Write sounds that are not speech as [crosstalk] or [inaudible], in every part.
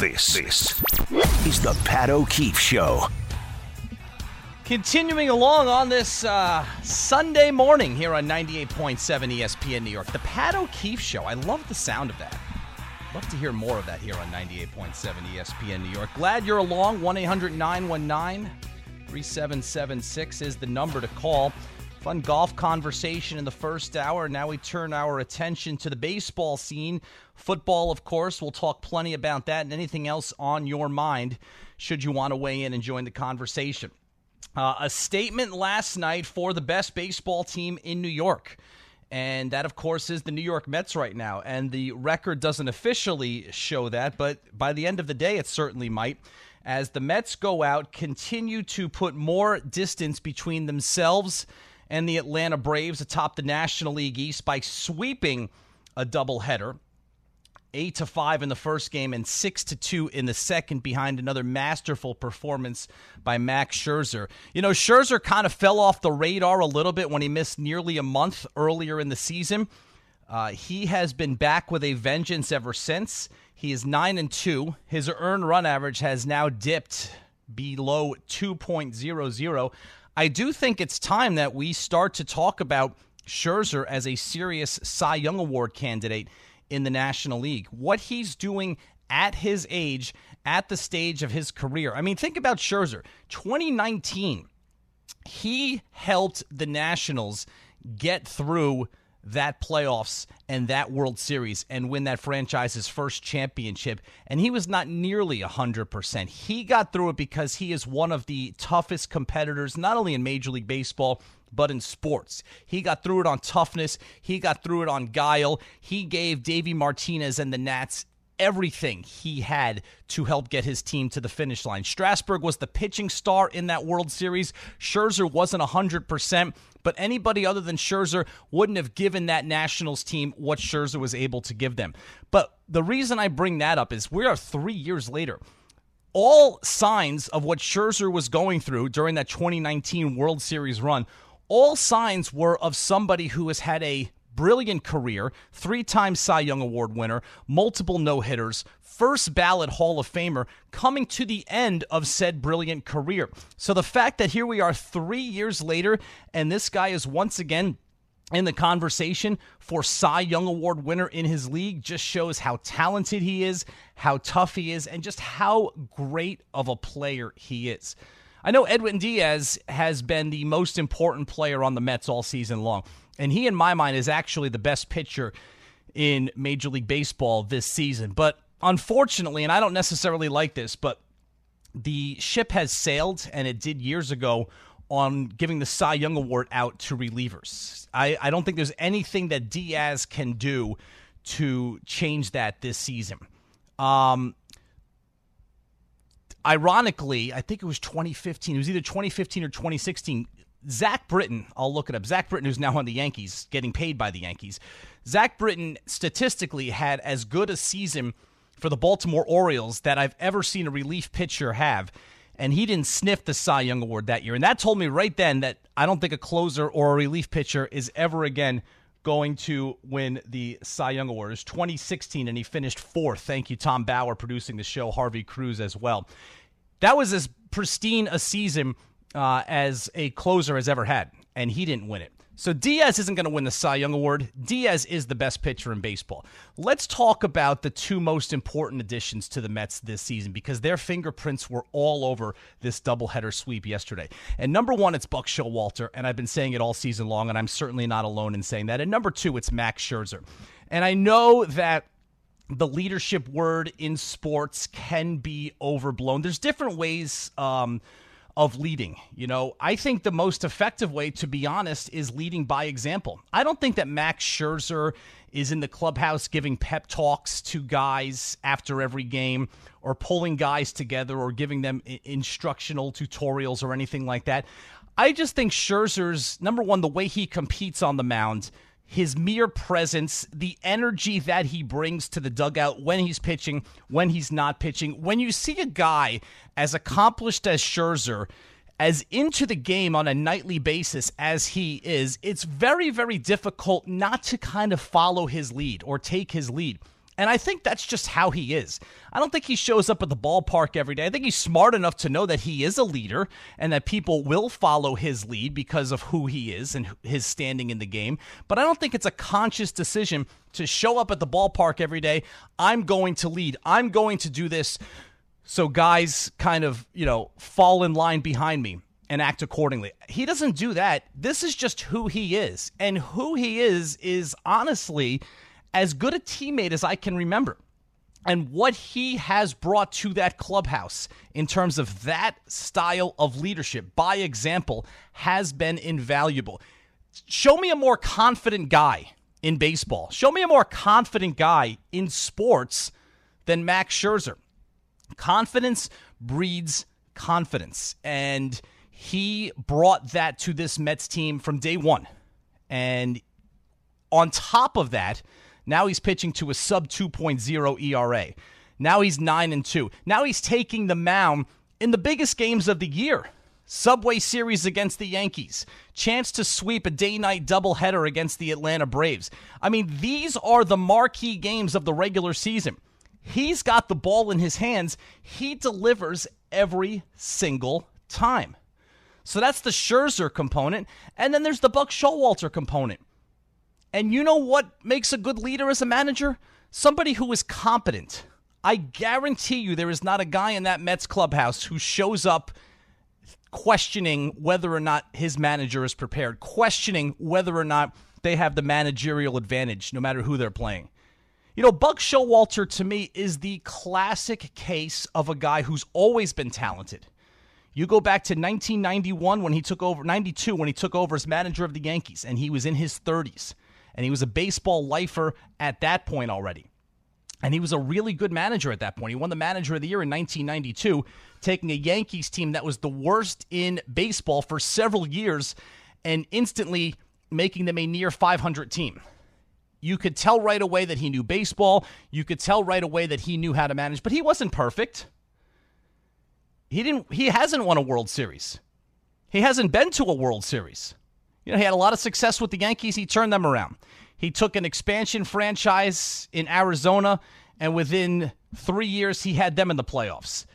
This, this is the Pat O'Keefe Show. Continuing along on this uh, Sunday morning here on 98.7 ESPN New York, the Pat O'Keefe Show. I love the sound of that. Love to hear more of that here on 98.7 ESPN New York. Glad you're along. 1 800 919 3776 is the number to call. Fun golf conversation in the first hour. Now we turn our attention to the baseball scene. Football, of course. We'll talk plenty about that and anything else on your mind should you want to weigh in and join the conversation. Uh, a statement last night for the best baseball team in New York. And that, of course, is the New York Mets right now. And the record doesn't officially show that, but by the end of the day, it certainly might. As the Mets go out, continue to put more distance between themselves and the Atlanta Braves atop the National League East by sweeping a doubleheader. Eight to five in the first game and six to two in the second, behind another masterful performance by Max Scherzer. You know, Scherzer kind of fell off the radar a little bit when he missed nearly a month earlier in the season. Uh, he has been back with a vengeance ever since. He is nine and two. His earned run average has now dipped below 2.00. I do think it's time that we start to talk about Scherzer as a serious Cy Young Award candidate in the National League. What he's doing at his age, at the stage of his career. I mean, think about Scherzer. 2019, he helped the Nationals get through that playoffs and that World Series and win that franchise's first championship. And he was not nearly 100%. He got through it because he is one of the toughest competitors, not only in Major League Baseball, but in sports. He got through it on toughness, he got through it on guile. He gave Davey Martinez and the Nats everything he had to help get his team to the finish line. Strasburg was the pitching star in that World Series. Scherzer wasn't 100%, but anybody other than Scherzer wouldn't have given that Nationals team what Scherzer was able to give them. But the reason I bring that up is we are three years later. All signs of what Scherzer was going through during that 2019 World Series run, all signs were of somebody who has had a brilliant career, three time Cy Young Award winner, multiple no hitters, first ballot Hall of Famer, coming to the end of said brilliant career. So the fact that here we are three years later and this guy is once again in the conversation for Cy Young Award winner in his league just shows how talented he is, how tough he is, and just how great of a player he is. I know Edwin Diaz has been the most important player on the Mets all season long. And he, in my mind, is actually the best pitcher in Major League Baseball this season. But unfortunately, and I don't necessarily like this, but the ship has sailed, and it did years ago, on giving the Cy Young Award out to relievers. I, I don't think there's anything that Diaz can do to change that this season. Um, ironically, I think it was 2015. It was either 2015 or 2016. Zach Britton, I'll look it up. Zach Britton, who's now on the Yankees, getting paid by the Yankees. Zach Britton statistically had as good a season for the Baltimore Orioles that I've ever seen a relief pitcher have. And he didn't sniff the Cy Young Award that year. And that told me right then that I don't think a closer or a relief pitcher is ever again going to win the Cy Young Award. It was 2016, and he finished fourth. Thank you, Tom Bauer, producing the show, Harvey Cruz as well. That was as pristine a season uh, as a closer has ever had, and he didn't win it. So Diaz isn't going to win the Cy Young Award. Diaz is the best pitcher in baseball. Let's talk about the two most important additions to the Mets this season because their fingerprints were all over this doubleheader sweep yesterday. And number one, it's Buck Showalter, and I've been saying it all season long, and I'm certainly not alone in saying that. And number two, it's Max Scherzer. And I know that the leadership word in sports can be overblown. There's different ways. Um, of leading. You know, I think the most effective way, to be honest, is leading by example. I don't think that Max Scherzer is in the clubhouse giving pep talks to guys after every game or pulling guys together or giving them instructional tutorials or anything like that. I just think Scherzer's number one, the way he competes on the mound his mere presence, the energy that he brings to the dugout when he's pitching, when he's not pitching. When you see a guy as accomplished as Scherzer, as into the game on a nightly basis as he is, it's very, very difficult not to kind of follow his lead or take his lead. And I think that's just how he is. I don't think he shows up at the ballpark every day. I think he's smart enough to know that he is a leader and that people will follow his lead because of who he is and his standing in the game. But I don't think it's a conscious decision to show up at the ballpark every day. I'm going to lead. I'm going to do this. So guys kind of, you know, fall in line behind me and act accordingly. He doesn't do that. This is just who he is. And who he is is honestly as good a teammate as I can remember. And what he has brought to that clubhouse in terms of that style of leadership by example has been invaluable. Show me a more confident guy in baseball. Show me a more confident guy in sports than Max Scherzer. Confidence breeds confidence. And he brought that to this Mets team from day one. And on top of that, now he's pitching to a sub 2.0 ERA. Now he's 9 and 2. Now he's taking the mound in the biggest games of the year. Subway Series against the Yankees. Chance to sweep a day night doubleheader against the Atlanta Braves. I mean, these are the marquee games of the regular season. He's got the ball in his hands. He delivers every single time. So that's the Scherzer component. And then there's the Buck Showalter component. And you know what makes a good leader as a manager? Somebody who is competent. I guarantee you there is not a guy in that Mets clubhouse who shows up questioning whether or not his manager is prepared, questioning whether or not they have the managerial advantage, no matter who they're playing. You know, Buck Showalter to me is the classic case of a guy who's always been talented. You go back to 1991 when he took over, 92 when he took over as manager of the Yankees, and he was in his 30s and he was a baseball lifer at that point already. And he was a really good manager at that point. He won the manager of the year in 1992, taking a Yankees team that was the worst in baseball for several years and instantly making them a near 500 team. You could tell right away that he knew baseball. You could tell right away that he knew how to manage, but he wasn't perfect. He didn't he hasn't won a World Series. He hasn't been to a World Series. You know, he had a lot of success with the Yankees. He turned them around. He took an expansion franchise in Arizona, and within three years, he had them in the playoffs.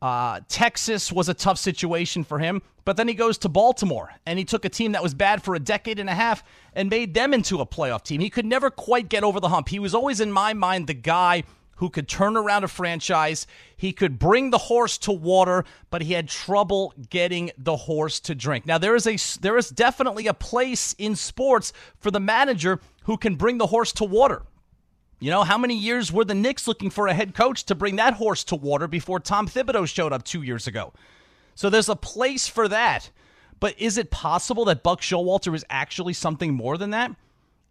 Uh, Texas was a tough situation for him, but then he goes to Baltimore and he took a team that was bad for a decade and a half and made them into a playoff team. He could never quite get over the hump. He was always, in my mind, the guy who could turn around a franchise. He could bring the horse to water, but he had trouble getting the horse to drink. Now there is a there is definitely a place in sports for the manager who can bring the horse to water. You know, how many years were the Knicks looking for a head coach to bring that horse to water before Tom Thibodeau showed up 2 years ago? So there's a place for that. But is it possible that Buck Showalter is actually something more than that?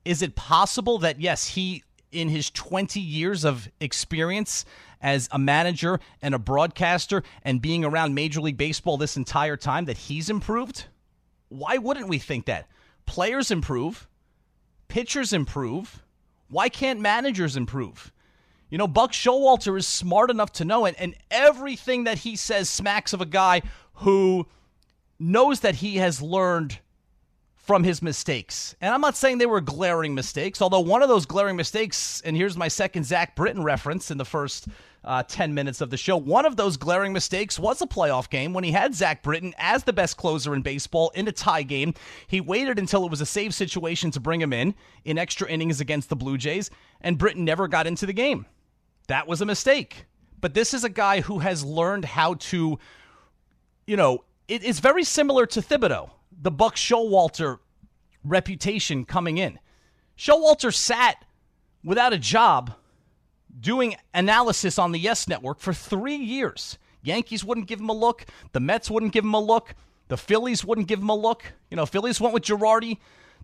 Is it possible that yes, he in his 20 years of experience as a manager and a broadcaster and being around Major League Baseball this entire time that he's improved? Why wouldn't we think that? Players improve, pitchers improve. Why can't managers improve? You know, Buck Showalter is smart enough to know it, and everything that he says smacks of a guy who knows that he has learned from his mistakes. And I'm not saying they were glaring mistakes, although one of those glaring mistakes, and here's my second Zach Britton reference in the first uh, 10 minutes of the show. One of those glaring mistakes was a playoff game when he had Zach Britton as the best closer in baseball in a tie game. He waited until it was a save situation to bring him in in extra innings against the Blue Jays, and Britton never got into the game. That was a mistake. But this is a guy who has learned how to, you know, it, it's very similar to Thibodeau the Buck Showalter reputation coming in. Showalter sat without a job doing analysis on the Yes Network for three years. Yankees wouldn't give him a look. The Mets wouldn't give him a look. The Phillies wouldn't give him a look. You know, Phillies went with Girardi.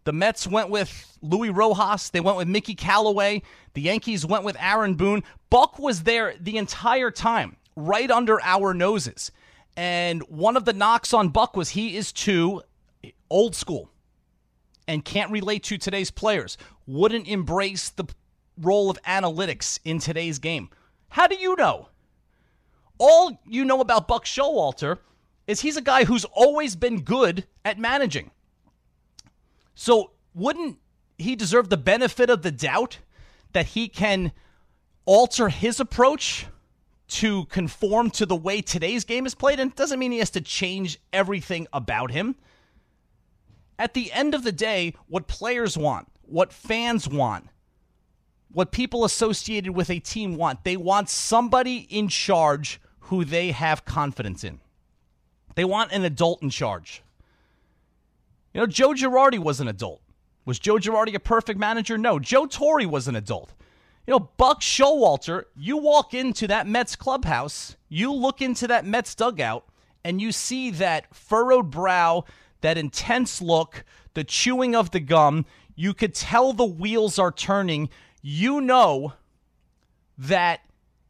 The Mets went with Luis Rojas. They went with Mickey Callaway. The Yankees went with Aaron Boone. Buck was there the entire time, right under our noses. And one of the knocks on Buck was he is too old school and can't relate to today's players, wouldn't embrace the role of analytics in today's game. How do you know? All you know about Buck Showalter is he's a guy who's always been good at managing. So, wouldn't he deserve the benefit of the doubt that he can alter his approach to conform to the way today's game is played. And it doesn't mean he has to change everything about him. At the end of the day, what players want, what fans want, what people associated with a team want, they want somebody in charge who they have confidence in. They want an adult in charge. You know, Joe Girardi was an adult. Was Joe Girardi a perfect manager? No. Joe Torre was an adult. You know, Buck Showalter, you walk into that Mets clubhouse, you look into that Mets dugout, and you see that furrowed brow, that intense look, the chewing of the gum. You could tell the wheels are turning. You know that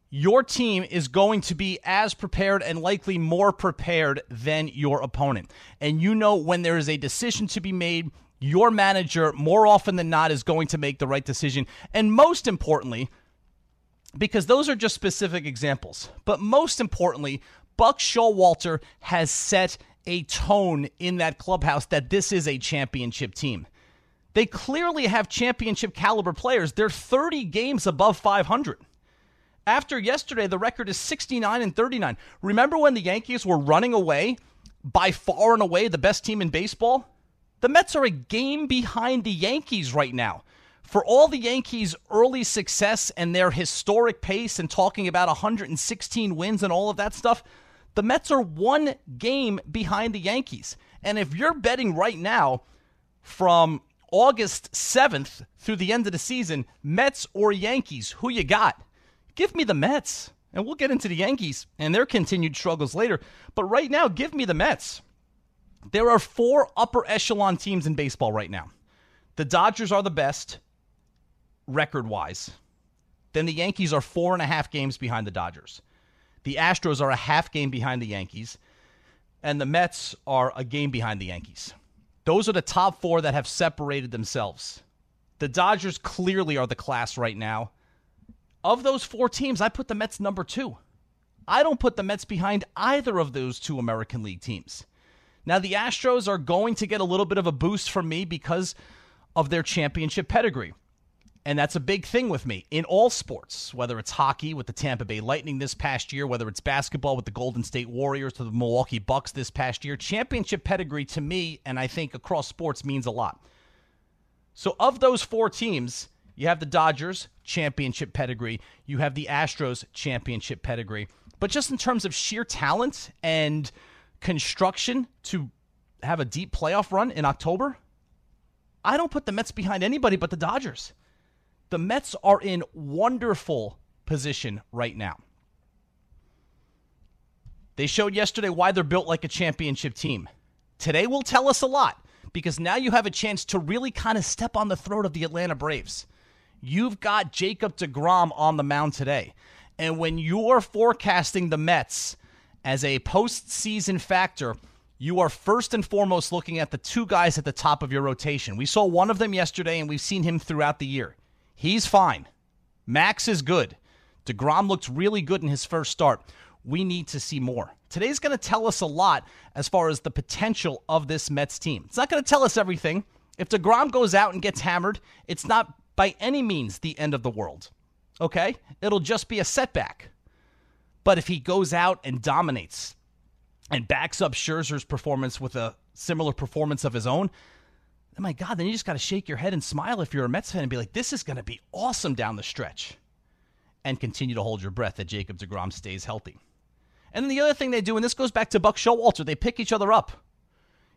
your team is going to be as prepared and likely more prepared than your opponent. And you know when there is a decision to be made, your manager, more often than not, is going to make the right decision. And most importantly, because those are just specific examples, but most importantly, Buck Showalter has set a tone in that clubhouse that this is a championship team. They clearly have championship caliber players. They're 30 games above 500. After yesterday, the record is 69 and 39. Remember when the Yankees were running away, by far and away the best team in baseball? The Mets are a game behind the Yankees right now. For all the Yankees' early success and their historic pace and talking about 116 wins and all of that stuff, the Mets are one game behind the Yankees. And if you're betting right now from August 7th through the end of the season, Mets or Yankees, who you got? Give me the Mets. And we'll get into the Yankees and their continued struggles later. But right now, give me the Mets. There are four upper echelon teams in baseball right now. The Dodgers are the best, record wise. Then the Yankees are four and a half games behind the Dodgers. The Astros are a half game behind the Yankees. And the Mets are a game behind the Yankees. Those are the top four that have separated themselves. The Dodgers clearly are the class right now. Of those four teams, I put the Mets number two. I don't put the Mets behind either of those two American League teams. Now, the Astros are going to get a little bit of a boost from me because of their championship pedigree. And that's a big thing with me in all sports, whether it's hockey with the Tampa Bay Lightning this past year, whether it's basketball with the Golden State Warriors to the Milwaukee Bucks this past year. Championship pedigree to me, and I think across sports, means a lot. So, of those four teams, you have the Dodgers, championship pedigree. You have the Astros, championship pedigree. But just in terms of sheer talent and construction to have a deep playoff run in October, I don't put the Mets behind anybody but the Dodgers. The Mets are in wonderful position right now. They showed yesterday why they're built like a championship team. Today will tell us a lot because now you have a chance to really kind of step on the throat of the Atlanta Braves. You've got Jacob DeGrom on the mound today. And when you're forecasting the Mets as a postseason factor, you are first and foremost looking at the two guys at the top of your rotation. We saw one of them yesterday, and we've seen him throughout the year. He's fine. Max is good. DeGrom looked really good in his first start. We need to see more. Today's going to tell us a lot as far as the potential of this Mets team. It's not going to tell us everything. If DeGrom goes out and gets hammered, it's not by any means the end of the world. Okay? It'll just be a setback. But if he goes out and dominates and backs up Scherzer's performance with a similar performance of his own, oh my God, then you just got to shake your head and smile if you're a Mets fan and be like, this is going to be awesome down the stretch. And continue to hold your breath that Jacob DeGrom stays healthy. And then the other thing they do, and this goes back to Buck Showalter, they pick each other up.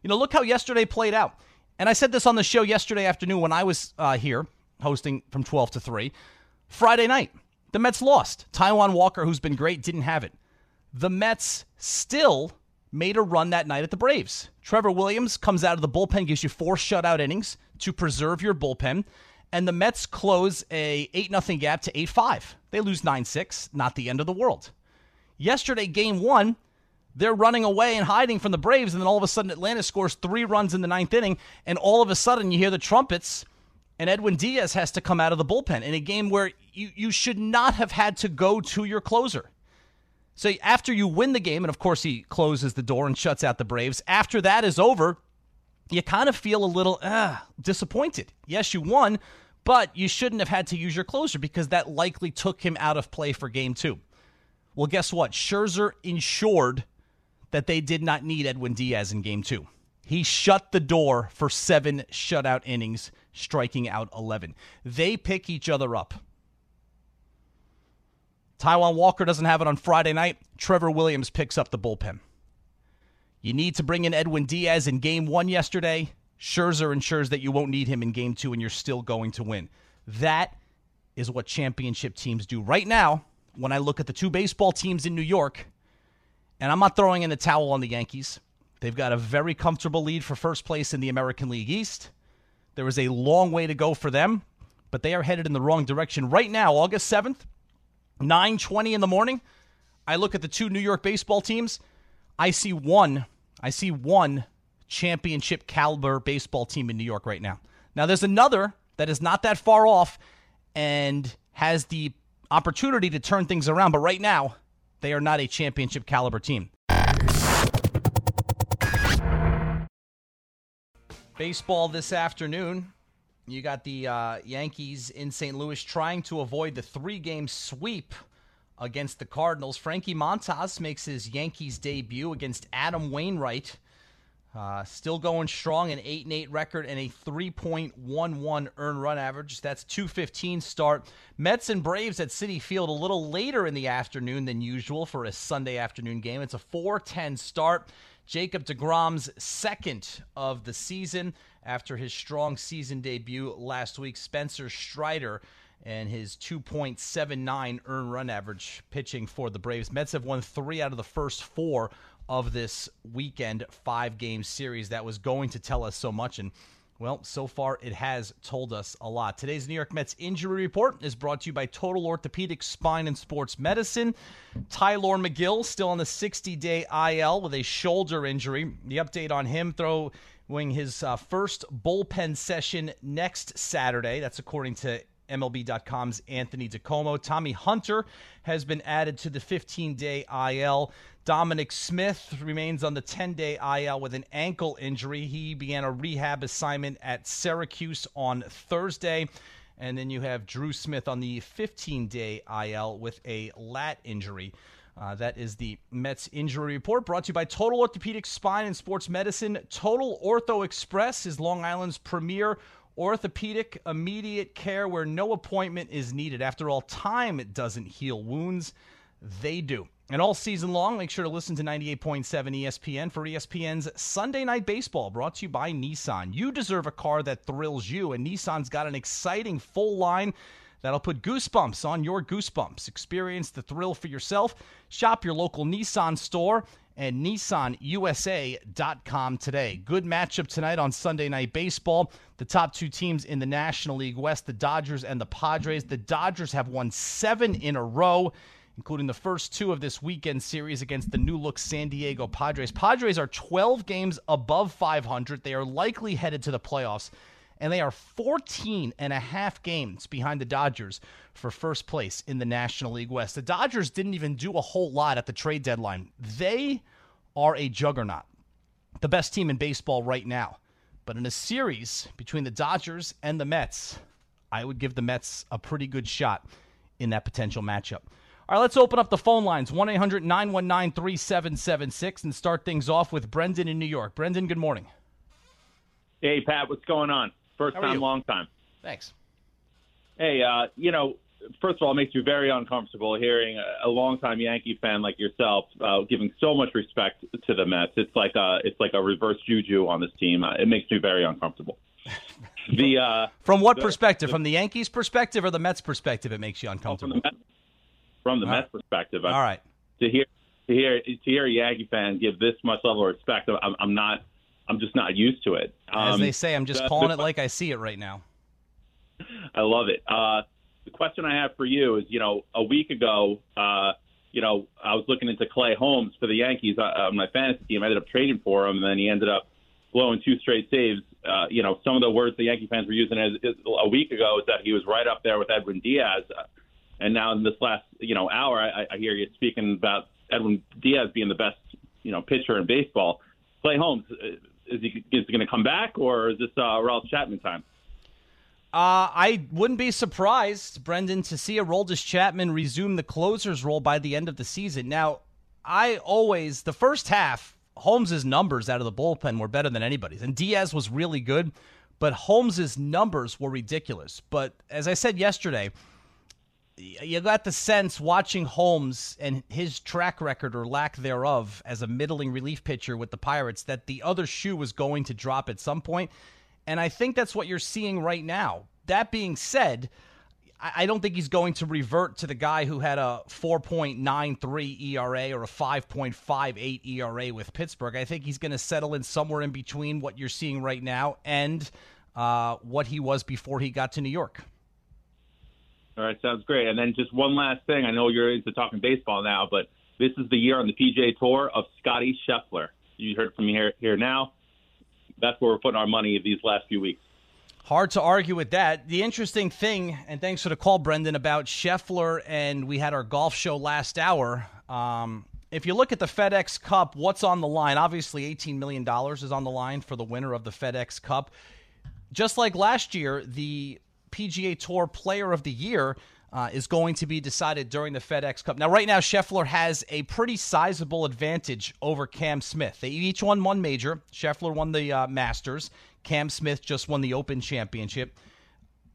You know, look how yesterday played out. And I said this on the show yesterday afternoon when I was uh, here hosting from 12 to 3. Friday night. The Mets lost. Taijuan Walker, who's been great, didn't have it. The Mets still made a run that night at the Braves. Trevor Williams comes out of the bullpen, gives you four shutout innings to preserve your bullpen, and the Mets close a 8 0 gap to 8 5. They lose 9 6, not the end of the world. Yesterday, game one, they're running away and hiding from the Braves, and then all of a sudden, Atlanta scores three runs in the ninth inning, and all of a sudden, you hear the trumpets and Edwin Diaz has to come out of the bullpen in a game where you, you should not have had to go to your closer. So after you win the game, and of course he closes the door and shuts out the Braves, after that is over, you kind of feel a little uh, disappointed. Yes, you won, But you shouldn't have had to use your closer because that likely took him out of play for game two. Well, guess what? Scherzer ensured that they did not need Edwin Diaz in game two. He shut the door for seven shutout innings, striking out 11. They pick each other up. Taijuan Walker doesn't have it on Friday night. Trevor Williams picks up the bullpen. You need to bring in Edwin Diaz in game one yesterday. Scherzer ensures that you won't need him in game two and you're still going to win. That is what championship teams do. Right now, when I look at the two baseball teams in New York, and I'm not throwing in the towel on the Yankees, they've got a very comfortable lead for first place in the American League East. There is a long way to go for them, but they are headed in the wrong direction. Right now, August 7th, 9:20 in the morning, I look at the two New York baseball teams. I see one, I see one championship caliber baseball team in New York right now. Now there's another that is not that far off and has the opportunity to turn things around, but right now they are not a championship caliber team. Baseball this afternoon. You got the uh, Yankees in St. Louis trying to avoid the three game sweep against the Cardinals. Frankie Montas makes his Yankees debut against Adam Wainwright. Uh, still going strong, an 8 and 8 record and a 3.11 earned run average. That's 215 start. Mets and Braves at Citi Field a little later in the afternoon than usual for a Sunday afternoon game. It's a 410 start. Jacob DeGrom's second of the season after his strong season debut last week. Spencer Strider and his 2.79 earned run average pitching for the Braves. Mets have won three out of the first four of this weekend five game series that was going to tell us so much. And well, so far it has told us a lot. Today's New York Mets injury report is brought to you by Total Orthopedic Spine and Sports Medicine. Tylor Megill still on the 60 day IL with a shoulder injury. The update on him throwing his uh, first bullpen session next Saturday. That's according to MLB.com's Anthony DiComo. Tommy Hunter has been added to the 15 day IL. Dominic Smith remains on the 10 day IL with an ankle injury. He began a rehab assignment at Syracuse on Thursday. And then you have Drew Smith on the 15 day IL with a lat injury. Uh, that is the Mets injury report brought to you by Total Orthopedic Spine and Sports Medicine. Total Ortho Express is Long Island's premier orthopedic immediate care where no appointment is needed. After all, time doesn't heal wounds, they do. And all season long, make sure to listen to 98.7 ESPN for ESPN's Sunday Night Baseball, brought to you by Nissan. You deserve a car that thrills you, and Nissan's got an exciting full line that'll put goosebumps on your goosebumps. Experience the thrill for yourself. Shop your local Nissan store and nissanusa.com today. Good matchup tonight on Sunday Night Baseball. The top two teams in the National League West, the Dodgers and the Padres. The Dodgers have won seven in a row including the first two of this weekend series against the new look San Diego Padres. Padres are 12 games above 500. They are likely headed to the playoffs, and they are 14 and a half games behind the Dodgers for first place in the National League West. The Dodgers didn't even do a whole lot at the trade deadline. They are a juggernaut, the best team in baseball right now. But in a series between the Dodgers and the Mets, I would give the Mets a pretty good shot in that potential matchup. All right, let's open up the phone lines 1 800 919 3776 and start things off with Brendan in New York. Brendan, good morning. Hey, Pat, what's going on? First time, you? long time. Thanks. Hey, uh, you know, first of all, it makes me very uncomfortable hearing a, a longtime Yankee fan like yourself uh, giving so much respect to the Mets. It's like a, it's like a reverse juju on this team. Uh, it makes me very uncomfortable. [laughs] the uh, from what the, perspective? The, from the Yankees' perspective or the Mets' perspective? It makes you uncomfortable. From the Mets, from the All Mets' perspective. All right. To hear to hear to hear a Yankee fan give this much level of respect, I'm, I'm not. I'm just not used to it. Um, As they say, I'm just the, calling the, it like I see it right now. I love it. Uh, the question I have for you is, you know, a week ago, uh, you know, I was looking into Clay Holmes for the Yankees uh, on my fantasy team. I ended up trading for him, and then he ended up blowing two straight saves. Uh, you know, some of the words the Yankee fans were using as, as a week ago is that he was right up there with Edwin Diaz. Uh, and now in this last you know hour, I, I hear you speaking about Edwin Diaz being the best you know pitcher in baseball. Clay Holmes uh, is he is he going to come back or is this uh, Ralph Chapman time? Uh, I wouldn't be surprised, Brendan, to see Aroldis Chapman resume the closer's role by the end of the season. Now, I always the first half, Holmes's numbers out of the bullpen were better than anybody's, and Diaz was really good, but Holmes's numbers were ridiculous. But as I said yesterday, you got the sense watching Holmes and his track record or lack thereof as a middling relief pitcher with the Pirates that the other shoe was going to drop at some point. And I think that's what you're seeing right now. That being said, I don't think he's going to revert to the guy who had a 4.93 ERA or a 5.58 ERA with Pittsburgh. I think he's going to settle in somewhere in between what you're seeing right now and uh, what he was before he got to New York. All right, sounds great. And then just one last thing. I know you're into talking baseball now, but this is the year on the PGA Tour of Scottie Scheffler. You heard from me here, here now that's where we're putting our money these last few weeks. Hard to argue with that. The interesting thing, and thanks for the call, Brendan, about Scheffler, and we had our golf show last hour. Um, if you look at the FedEx Cup, what's on the line? Obviously, $18 million is on the line for the winner of the FedEx Cup. Just like last year, the PGA Tour Player of the Year uh, is going to be decided during the FedEx Cup. Now, right now, Scheffler has a pretty sizable advantage over Cam Smith. They each won one major. Scheffler won the uh, Masters. Cam Smith just won the Open Championship.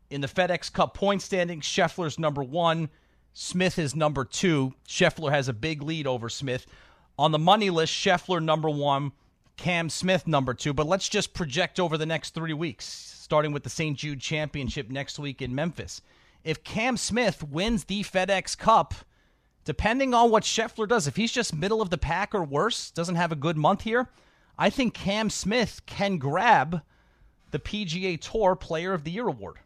In the FedEx Cup point standings, Scheffler's number one. Smith is number two. Scheffler has a big lead over Smith. On the money list, Scheffler number one, Cam Smith number two. But let's just project over the next three weeks, starting with the St. Jude Championship next week in Memphis if Cam Smith wins the FedEx Cup, depending on what Scheffler does, if he's just middle of the pack or worse, doesn't have a good month here, I think Cam Smith can grab the PGA Tour Player of the Year award.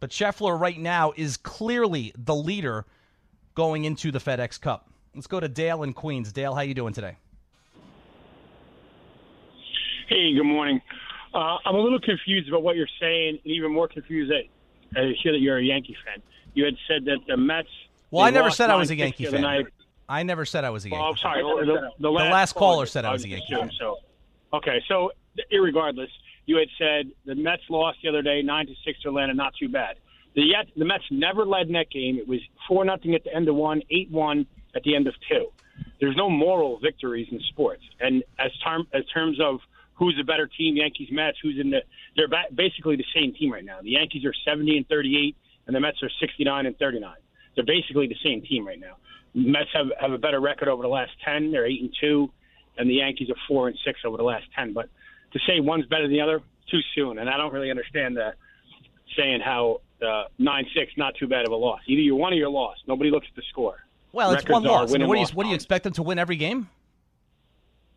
But Scheffler right now is clearly the leader going into the FedEx Cup. Let's go to Dale in Queens. Dale, how you doing today? Hey, good morning. Uh, I'm a little confused about what you're saying, and even more confused that I hear that you're a Yankee fan. You had said that the Mets. Well, I never said I was a Yankee fan. Night. I never said I was a Yankee. Oh, I'm sorry. The, the, the, last, last caller said I was a Yankee fan. So, okay. So, irregardless, you had said the Mets lost the other day, nine to six to Atlanta. Not too bad. The yet the Mets never led in that game. It was four nothing at the end of one, eight one at the end of two. There's no moral victories in sports, and as term as terms of who's a better team, Yankees, Mets, who's in the they're ba- basically the same team right now. The Yankees are 70 and 38, and the Mets are 69 and 39. They're basically the same team right now. The Mets have have a better record over the last 10. They're eight and two, and the Yankees are four and six over the last 10. But to say one's better than the other, too soon. And I don't really understand the saying how uh, nine six not too bad of a loss. Either you won or you lost. Nobody looks at the score. Well, it's one loss. I mean, what, do you, what do you expect them to win every game?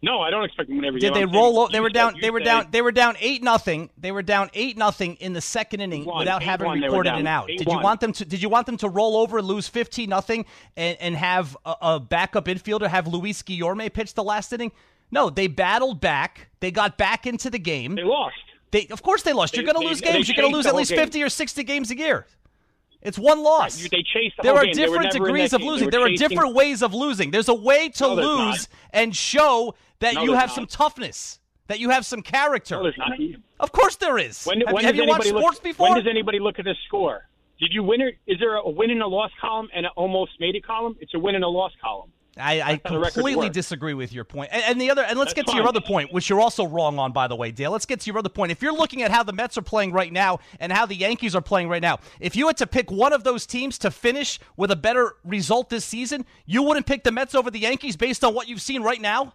No, I don't expect them to win every Did they roll? Saying, they were down. They were down. They were down eight nothing. They were down eight nothing in the second inning one, without having one, recorded an out. Did you want them to? Did you want them to roll over and lose fifteen nothing and and have a, a backup infielder have Luis Guillorme pitch the last inning? No, they battled back. They got back into the game. They lost. They of course they lost. They, You're going to lose games. You're going to lose at least game. fifty or sixty games a year. It's one loss. Right, they chased the there are game. different degrees of losing. There are different ways of losing. There's a way to no, lose and show that no, you have not. some toughness, that you have some character. No, of course there is. When, have, when have you watched look, sports before? When does anybody look at the score? Did you win? Or, is there a win and a loss column and an almost made it column? It's a win and a loss column. I, I completely disagree with your point. And, and the other, and let's That's get to fine. your other point, which you're also wrong on, by the way, Dale. Let's get to your other point. If you're looking at how the Mets are playing right now and how the Yankees are playing right now, if you had to pick one of those teams to finish with a better result this season, you wouldn't pick the Mets over the Yankees based on what you've seen right now.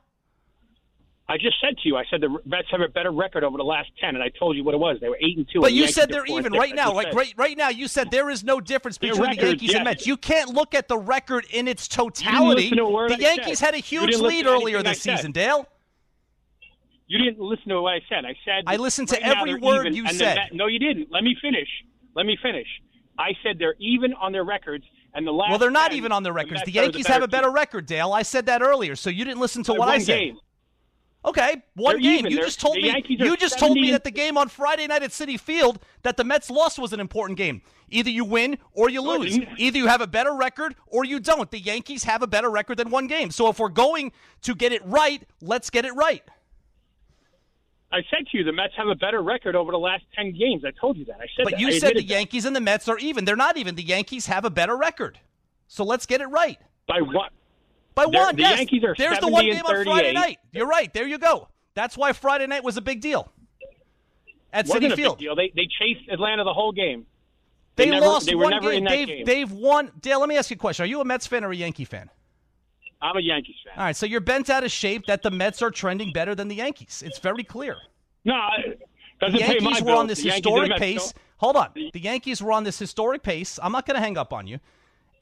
I just said to you, I said the Mets have a better record over the last ten, and I told you what it was. They were eight and two. But and you the said they're even right now. Like right, right now, you said there is no difference between the record, Yankees and yes. Mets. You can't look at the record in its totality. to The Yankees had a huge lead earlier this season, Dale. You didn't listen to what I said. I said I listened to right now every word even, you said. Met- no, you didn't. Let me finish. Let me finish. I said they're even on their records, and the last. Well, they're not 10, even on their records. The are Yankees have a better team. record, Dale. I said that earlier, so you didn't listen to By what I said. game. Okay, one They're game. even. You They're- just told me. Yankees You just told me that the game on Friday night at Citi Field that the Mets loss was an important game. Either you win or you lose. Either you have a better record or you don't. The Yankees have a better record than one game. So if we're going to get it right, let's get it right. I said to you, the Mets have a better record over the last ten games. I told you that. I said But that. you I said the admitted that. Yankees and the Mets are even. They're not even. The Yankees have a better record. So let's get it right. by what? By They're- one, the yes. Yankees are There's the one game on Friday night. You're right. There you go. That's why Friday night was a big deal at Wasn't Citi Field. deal. They they chased Atlanta the whole game. They, They never- lost they one game. They've, game. they've won. Dale, let me ask you a question. Are you a Mets fan or a Yankee fan? I'm a Yankees fan. All right, so you're bent out of shape that the Mets are trending better than the Yankees. It's very clear. No, The doesn't pay my Yankees were on this The historic pace. Hold on. The Yankees were on this historic pace. I'm not going to hang up on you.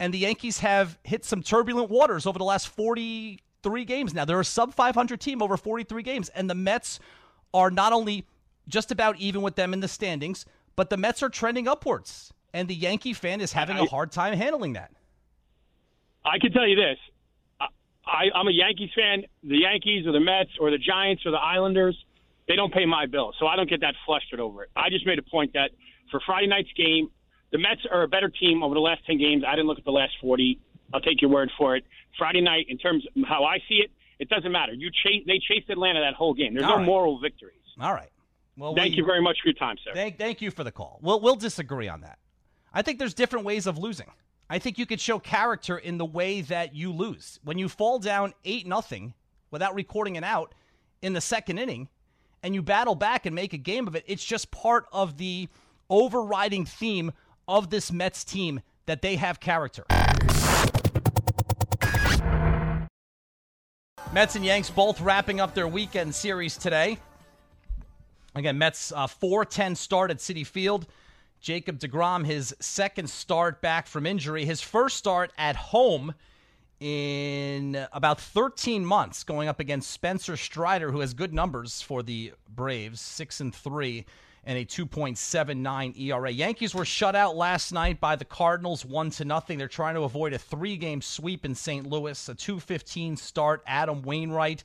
And the Yankees have hit some turbulent waters over the last 43 games now. They're a sub 500 team over 43 games. And the Mets are not only just about even with them in the standings, but the Mets are trending upwards. And the Yankee fan is having a I- hard time handling that. I can tell you this. I, I, I'm a Yankees fan. The Yankees or the Mets or the Giants or the Islanders, they don't pay my bill, so I don't get that flustered over it. I just made a point that for Friday night's game, the Mets are a better team over the last 10 games. I didn't look at the last 40. I'll take your word for it. Friday night, in terms of how I see it, it doesn't matter. You chase, they chased Atlanta that whole game. There's All no right. moral victories. All right. Well, Thank we- you very much for your time, sir. Thank, thank you for the call. We'll, we'll disagree on that. I think there's different ways of losing. I think you could show character in the way that you lose. When you fall down 8 nothing without recording an out in the second inning and you battle back and make a game of it, it's just part of the overriding theme of this Mets team that they have character. Mets and Yanks both wrapping up their weekend series today. Again, Mets uh, 4-10 start at Citi Field. Jacob DeGrom, his second start back from injury, his first start at home in about 13 months, going up against Spencer Strider, who has good numbers for the Braves, six and three, and a 2.79 ERA. Yankees were shut out last night by the Cardinals, one to nothing. They're trying to avoid a three-game sweep in St. Louis. A 2.15 start. Adam Wainwright.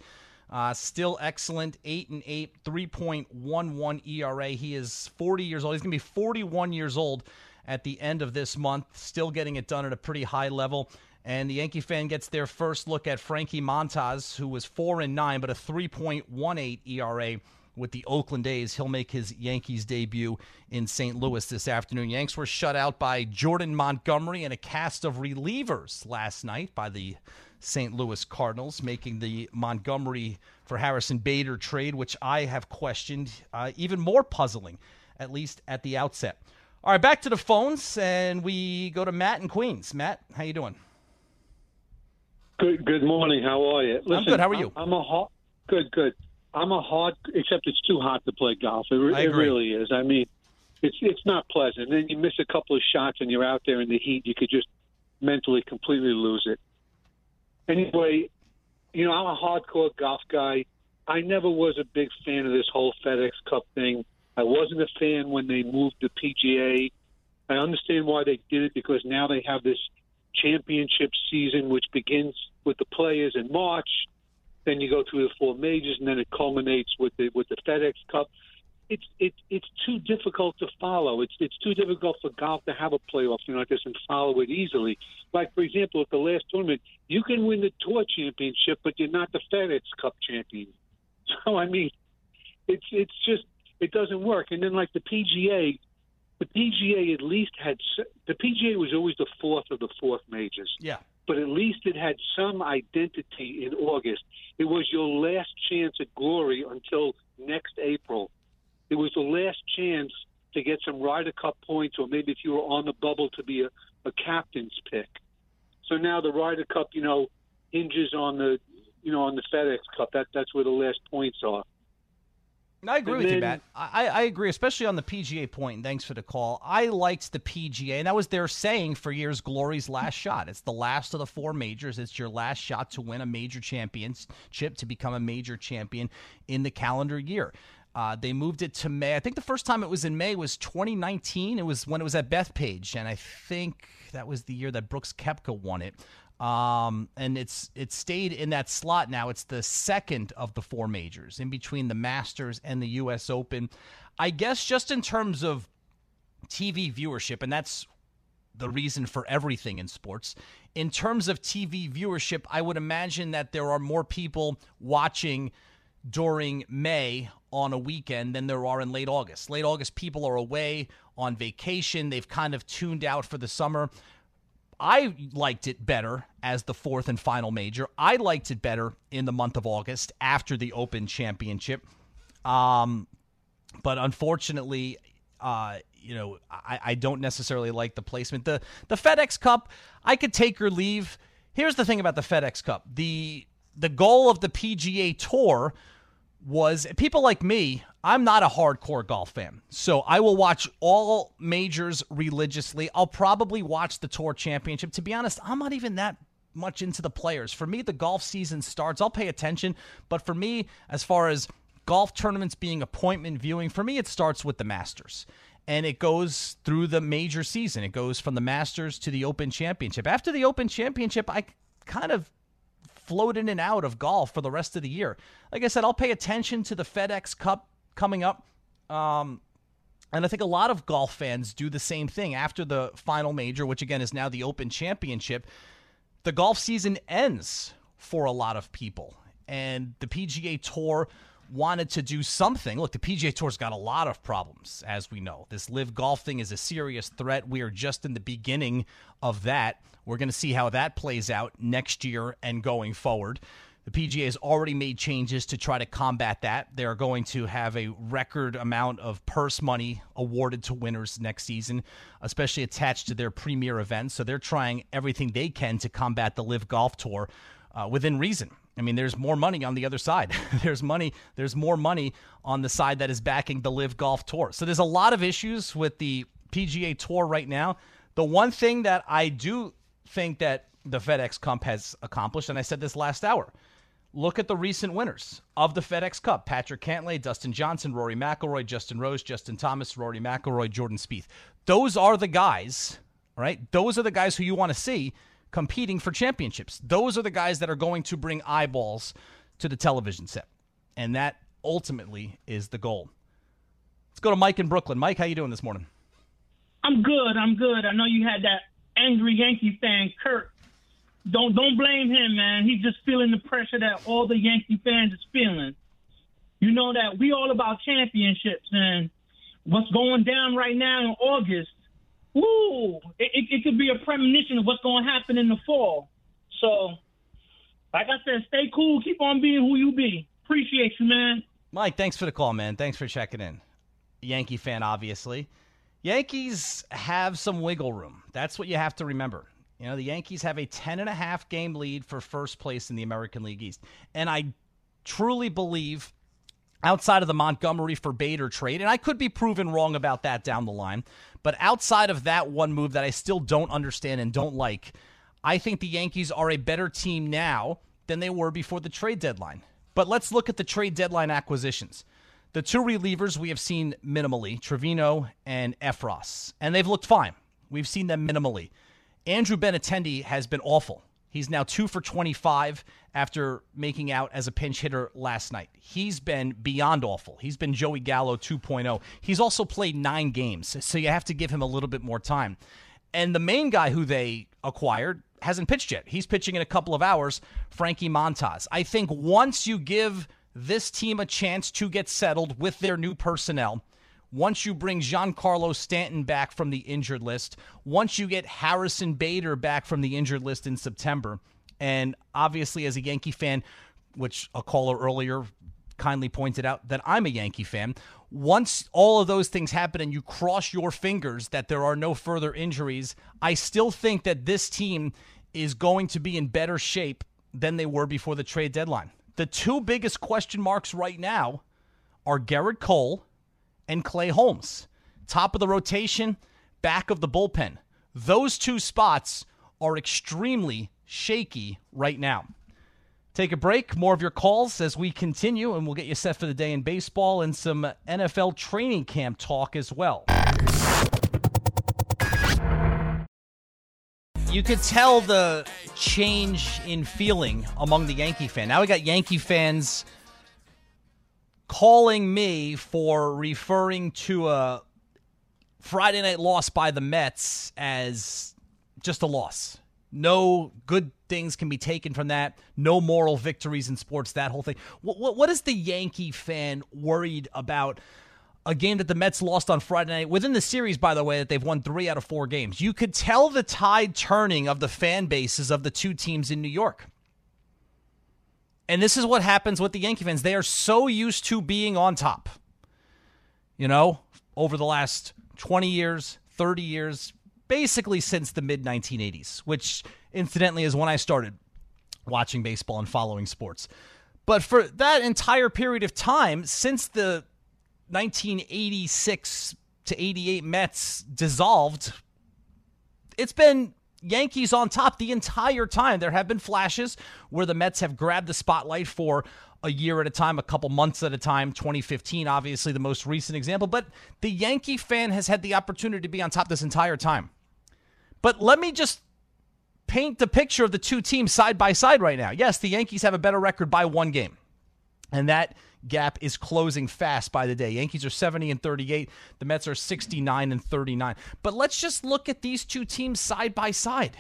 Uh, still excellent, eight and eight, three point one one ERA. He is forty years old. He's gonna be forty one years old at the end of this month. Still getting it done at a pretty high level. And the Yankee fan gets their first look at Frankie Montas, who was four and nine, but a three point one eight ERA with the Oakland A's. He'll make his Yankees debut in St. Louis this afternoon. Yanks were shut out by Jordan Montgomery and a cast of relievers last night by the St. Louis Cardinals, making the Montgomery for Harrison Bader trade, which I have questioned, uh, even more puzzling, at least at the outset. All right, back to the phones, and we go to Matt in Queens. Matt, how you doing? Good. Good morning. How are you? Listen, I'm good. How are you? I'm a hard. Good. Good. I'm a hard. Except it's too hot to play golf. It, it really is. I mean, it's it's not pleasant. then you miss a couple of shots and you're out there in the heat. You could just mentally completely lose it. Anyway, you know, I'm a hardcore golf guy. I never was a big fan of this whole FedEx Cup thing. I wasn't a fan when they moved the PGA. I understand why they did it because now they have this championship season, which begins with the players in March. Then you go through the four majors, and then it culminates with the with the FedEx Cup. It's it, it's too difficult to follow. It's it's too difficult for golf to have a playoff thing like this and follow it easily. Like for example, at the last tournament, you can win the Tour championship, but you're not the FedEx Cup champion. [laughs] So I mean, it's it's just it doesn't work. And then like the PGA, the PGA at least had the PGA was always the fourth of the fourth majors Yeah. But at least it had some identity in August. It was your last chance at glory until next April. It was the last chance to get some Ryder Cup points, or maybe if you were on the bubble to be a, a captain's pick. So now the Ryder Cup, you know, hinges on the, you know, on the FedEx Cup. That that's where the last points are. I agree And with you, Matt. I, I agree, especially on the PGA point. And thanks for the call. I liked the PGA, and that was their saying for years. Glory's last shot. It's the last of the four majors. It's your last shot to win a major championship to become a major champion in the calendar year. Uh, they moved it to May. I think the first time it was in May was 2019. It was when it was at Bethpage, and I think that was the year that Brooks Koepka won it. Um, and it's it stayed in that slot now. It's the second of the four majors in between the Masters and the U.S. Open. I guess just in terms of TV viewership, and that's the reason for everything in sports. In terms of TV viewership, I would imagine that there are more people watching during May on a weekend than there are in late August. Late August, people are away on vacation. They've kind of tuned out for the summer. I liked it better as the fourth and final major. I liked it better in the month of August after the Open Championship. Um, but unfortunately, uh, you know, I, I don't necessarily like the placement. The the FedEx Cup, I could take or leave. Here's the thing about the FedEx Cup: the the goal of the PGA Tour was people like me. I'm not a hardcore golf fan, so I will watch all majors religiously. I'll probably watch the Tour Championship. To be honest, I'm not even that much into the players. For me, the golf season starts. I'll pay attention, but for me, as far as golf tournaments being appointment viewing, for me, it starts with the Masters and it goes through the major season. It goes from the Masters to the Open Championship. After the Open Championship, I kind of float in and out of golf for the rest of the year. Like I said, I'll pay attention to the FedEx Cup coming up. Um, and I think a lot of golf fans do the same thing after the final major, which again is now the Open Championship. The golf season ends for a lot of people. And the PGA Tour wanted to do something. Look, the PGA Tour's got a lot of problems, as we know. This LIV golf thing is a serious threat. We are just in the beginning of that. We're going to see how that plays out next year and going forward. The PGA has already made changes to try to combat that. They're going to have a record amount of purse money awarded to winners next season, especially attached to their premier events. So they're trying everything they can to combat the LIV Golf Tour uh, within reason. I mean, there's more money on the other side. [laughs] there's money. There's more money on the side that is backing the LIV Golf Tour. So there's a lot of issues with the PGA Tour right now. The one thing that I do think that the FedEx Cup has accomplished, and I said this last hour, look at the recent winners of the FedEx Cup: Patrick Cantlay, Dustin Johnson, Rory McIlroy, Justin Rose, Justin Thomas, Rory McIlroy, Jordan Spieth. Those are the guys, right? Those are the guys who you want to see competing for championships. Those are the guys that are going to bring eyeballs to the television set. And that ultimately is the goal. Let's go to Mike in Brooklyn. Mike, how you doing this morning? I'm good. I'm good. I know you had that angry Yankee fan, Kurt. Don't don't blame him, man. He's just feeling the pressure that all the Yankee fans is feeling. You know that we all about championships and what's going down right now in August Ooh, it, it, it could be a premonition of what's going to happen in the fall. So, like I said, stay cool. Keep on being who you be. Appreciate you, man. Mike, thanks for the call, man. Thanks for checking in. Yankee fan, obviously. Yankees have some wiggle room. That's what you have to remember. You know, the Yankees have a 10 and a half game lead for first place in the American League East. And I truly believe outside of the Montgomery for Bader trade, and I could be proven wrong about that down the line, but outside of that one move that I still don't understand and don't like, I think the Yankees are a better team now than they were before the trade deadline. But let's look at the trade deadline acquisitions. The two relievers we have seen minimally, Trivino and Effross, and they've looked fine. We've seen them minimally. Andrew Benintendi has been awful. He's now two for 25 after making out as a pinch hitter last night. He's been beyond awful. He's been Joey Gallo 2.0. He's also played nine games, so you have to give him a little bit more time. And the main guy who they acquired hasn't pitched yet. He's pitching in a couple of hours, Frankie Montas. I think once you give this team a chance to get settled with their new personnel, once you bring Giancarlo Stanton back from the injured list, once you get Harrison Bader back from the injured list in September, and obviously as a Yankee fan, which a caller earlier kindly pointed out that I'm a Yankee fan. Once all of those things happen and you cross your fingers that there are no further injuries, I still think that this team is going to be in better shape than they were before the trade deadline. The two biggest question marks right now are Gerrit Cole and Clay Holmes. Top of the rotation, back of the bullpen. Those two spots are extremely shaky right now. Take a break. More of your calls as we continue, and we'll get you set for the day in baseball and some NFL training camp talk as well. You could tell the change in feeling among the Yankee fan. Now we got Yankee fans calling me for referring to a Friday night loss by the Mets as just a loss. No good things can be taken from that. No moral victories in sports, that whole thing. What, what, what is the Yankee fan worried about? A game that the Mets lost on Friday night. Within the series, by the way, that they've won three out of four games. You could tell the tide turning of the fan bases of the two teams in New York. And this is what happens with the Yankee fans. They are so used to being on top. You know, over the last 20 years, 30 years, basically since the mid 1980s, which incidentally is when I started watching baseball and following sports. But for that entire period of time, since the 1986 to 88 Mets dissolved, it's been Yankees on top the entire time. There have been flashes where the Mets have grabbed the spotlight for a year at a time, a couple months at a time. 2015, obviously, the most recent example. But the Yankee fan has had the opportunity to be on top this entire time. But let me just paint the picture of the two teams side by side right now. Yes, the Yankees have a better record by one game. And that gap is closing fast by the day. Yankees are 70 and 38, the Mets are 69 and 39. But let's just look at these two teams side by side.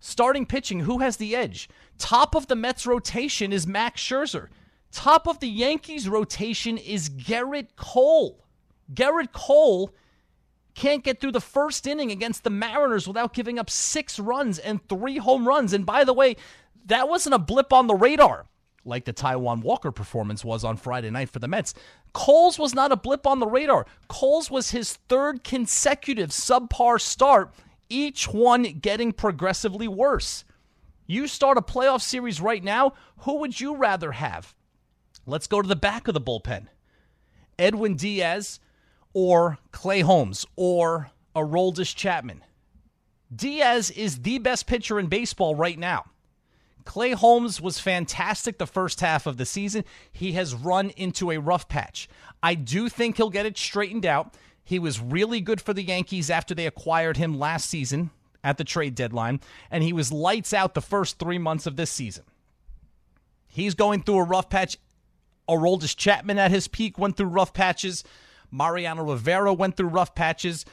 Starting pitching, who has the edge? Top of the Mets rotation is Max Scherzer. Top of the Yankees rotation is Gerrit Cole. Gerrit Cole can't get through the first inning against the Mariners without giving up six runs and three home runs. And by the way, that wasn't a blip on the radar like the Taijuan Walker performance was on Friday night for the Mets. Cole's was not a blip on the radar. Cole's was his third consecutive subpar start, each one getting progressively worse. You start a playoff series right now, who would you rather have? Let's go to the back of the bullpen. Edwin Diaz or Clay Holmes or Aroldis Chapman. Diaz is the best pitcher in baseball right now. Clay Holmes was fantastic the first half of the season. He has run into a rough patch. I do think he'll get it straightened out. He was really good for the Yankees after they acquired him last season at the trade deadline, and he was lights out the first three months of this season. He's going through a rough patch. Aroldis Chapman at his peak went through rough patches. Mariano Rivera went through rough patches.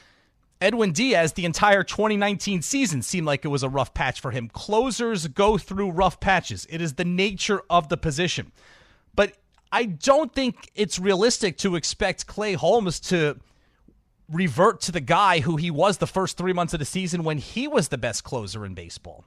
Edwin Diaz, the entire 2019 season seemed like it was a rough patch for him. Closers go through rough patches, it is the nature of the position. But I don't think it's realistic to expect Clay Holmes to revert to the guy who he was the first three months of the season when he was the best closer in baseball.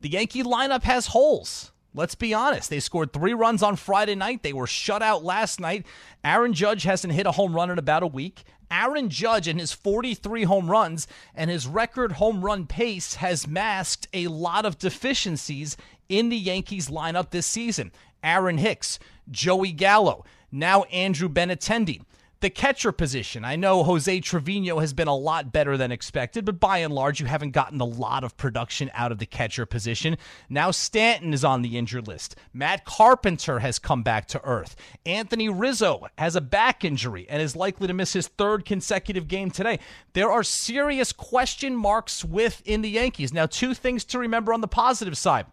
The Yankee lineup has holes. Let's be honest. They scored three runs on Friday night. They were shut out last night. Aaron Judge hasn't hit a home run in about a week. Aaron Judge and his 43 home runs and his record home run pace has masked a lot of deficiencies in the Yankees lineup this season. Aaron Hicks, Joey Gallo, now Andrew Benintendi. The catcher position. I know Jose Trevino has been a lot better than expected, but by and large, you haven't gotten a lot of production out of the catcher position. Now Stanton is on the injured list. Matt Carpenter has come back to earth. Anthony Rizzo has a back injury and is likely to miss his third consecutive game today. There are serious question marks within the Yankees. Now, two things to remember on the positive side.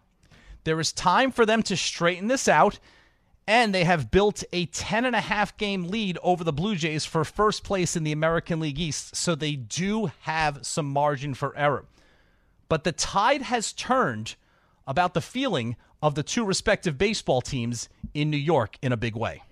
There is time for them to straighten this out and they have built a 10 and a half game lead over the Blue Jays for first place in the American League East. So they do have some margin for error. But the tide has turned about the feeling of the two respective baseball teams in New York in a big way.